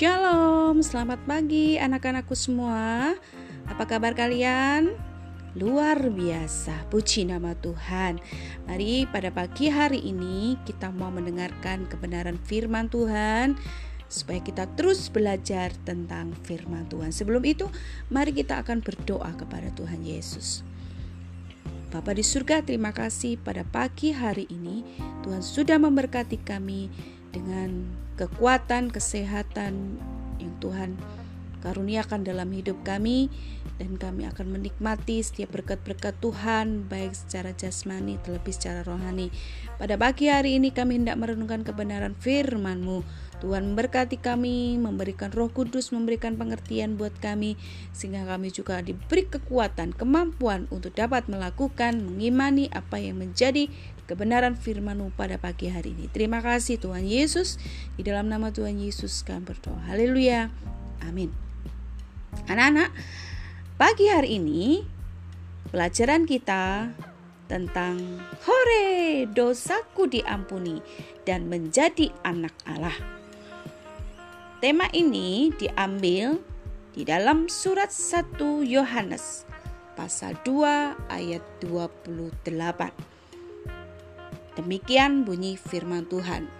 Shalom, selamat pagi anak-anakku semua. Apa kabar kalian? Luar biasa, puji nama Tuhan. Mari pada pagi hari ini kita mau mendengarkan kebenaran firman Tuhan supaya kita terus belajar tentang firman Tuhan. Sebelum itu, mari kita akan berdoa kepada Tuhan Yesus. Bapa di surga, terima kasih pada pagi hari ini Tuhan sudah memberkati kami dengan kekuatan, kesehatan yang Tuhan karuniakan dalam hidup kami dan kami akan menikmati setiap berkat-berkat Tuhan baik secara jasmani terlebih secara rohani. Pada pagi hari ini kami hendak merenungkan kebenaran firman-Mu. Tuhan memberkati kami, memberikan roh kudus, memberikan pengertian buat kami, sehingga kami juga diberi kekuatan, kemampuan untuk dapat melakukan, mengimani apa yang menjadi kebenaran firman-Mu pada pagi hari ini. Terima kasih Tuhan Yesus. Di dalam nama Tuhan Yesus kami berdoa. Haleluya. Amin. Anak-anak, pagi hari ini pelajaran kita tentang hore dosaku diampuni dan menjadi anak Allah. Tema ini diambil di dalam surat 1 Yohanes pasal 2 ayat 28. Demikian bunyi firman Tuhan.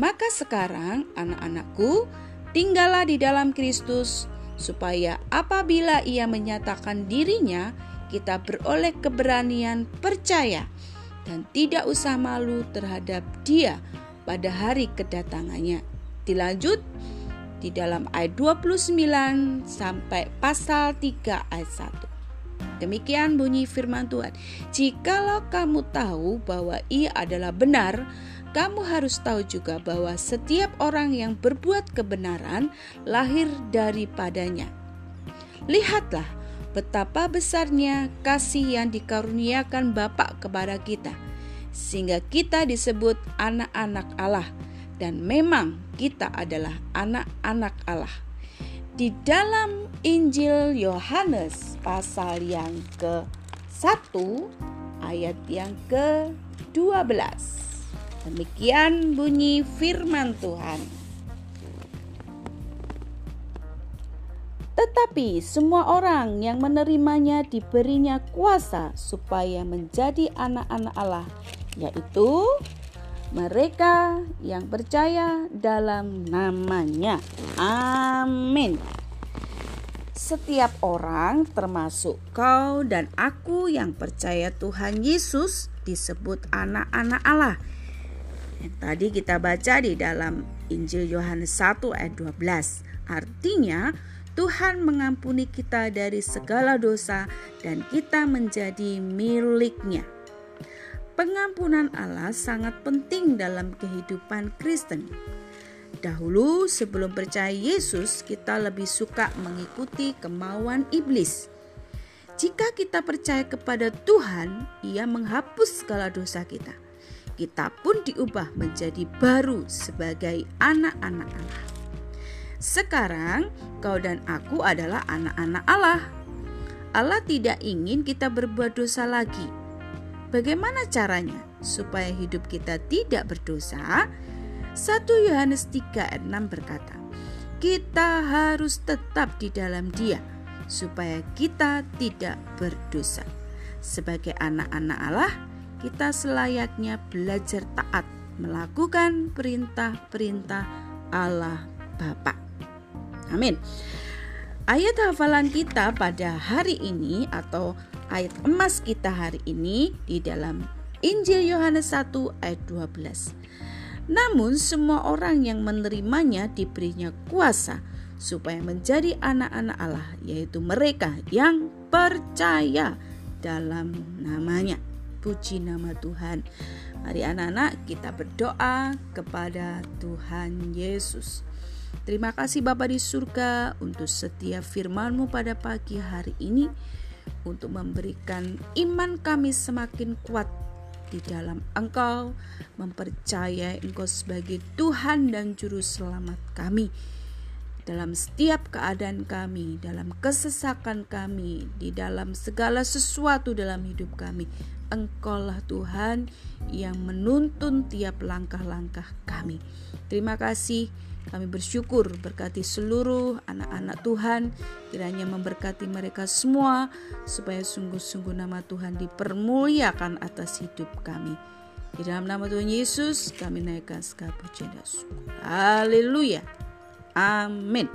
Maka sekarang anak-anakku, tinggallah di dalam Kristus supaya apabila ia menyatakan dirinya, kita beroleh keberanian percaya dan tidak usah malu terhadap dia pada hari kedatangannya. Dilanjut di dalam ayat 29 sampai pasal 3 ayat 1. Demikian bunyi firman Tuhan. Jikalau kamu tahu bahwa ia adalah benar, kamu harus tahu juga bahwa setiap orang yang berbuat kebenaran lahir daripadanya. Lihatlah betapa besarnya kasih yang dikaruniakan Bapa kepada kita, sehingga kita disebut anak-anak Allah, dan memang kita adalah anak-anak Allah. Di dalam Injil Yohanes pasal yang ke-1 ayat yang ke-12. Demikian bunyi firman Tuhan. Tetapi semua orang yang menerimanya diberinya kuasa supaya menjadi anak-anak Allah, yaitu mereka yang percaya dalam namanya. Amin. Setiap orang, termasuk kau dan aku yang percaya Tuhan Yesus, disebut anak-anak Allah. Yang tadi kita baca di dalam Injil Yohanes 1 ayat 12. Artinya, Tuhan mengampuni kita dari segala dosa dan kita menjadi miliknya. Pengampunan Allah sangat penting dalam kehidupan Kristen. Dahulu sebelum percaya Yesus, kita lebih suka mengikuti kemauan iblis. Jika kita percaya kepada Tuhan, Ia menghapus segala dosa kita. Kita pun diubah menjadi baru sebagai anak-anak Allah. Sekarang, kau dan aku adalah anak-anak Allah. Allah tidak ingin kita berbuat dosa lagi Bagaimana caranya supaya hidup kita tidak berdosa? 1 Yohanes 3 ayat 6 berkata, kita harus tetap di dalam dia supaya kita tidak berdosa. Sebagai anak-anak Allah, kita selayaknya belajar taat melakukan perintah-perintah Allah Bapa. Amin. Ayat hafalan kita pada hari ini atau ayat emas kita hari ini di dalam Injil Yohanes 1 ayat 12. Namun semua orang yang menerimanya diberinya kuasa supaya menjadi anak-anak Allah yaitu mereka yang percaya dalam namanya. Puji nama Tuhan. Mari anak-anak kita berdoa kepada Tuhan Yesus. Terima kasih Bapa di surga untuk setiap firman-Mu pada pagi hari ini untuk memberikan iman kami semakin kuat di dalam Engkau, mempercayai Engkau sebagai Tuhan dan Juru Selamat kami dalam setiap keadaan kami, dalam kesesakan kami, di dalam segala sesuatu dalam hidup kami. Engkaulah Tuhan yang menuntun tiap langkah-langkah kami. Terima kasih. Kami bersyukur berkati seluruh anak-anak Tuhan, kiranya memberkati mereka semua, supaya sungguh-sungguh nama Tuhan dipermuliakan atas hidup kami. Di dalam nama Tuhan Yesus, kami naikkan segala pujian dan syukur. Haleluya. Amin.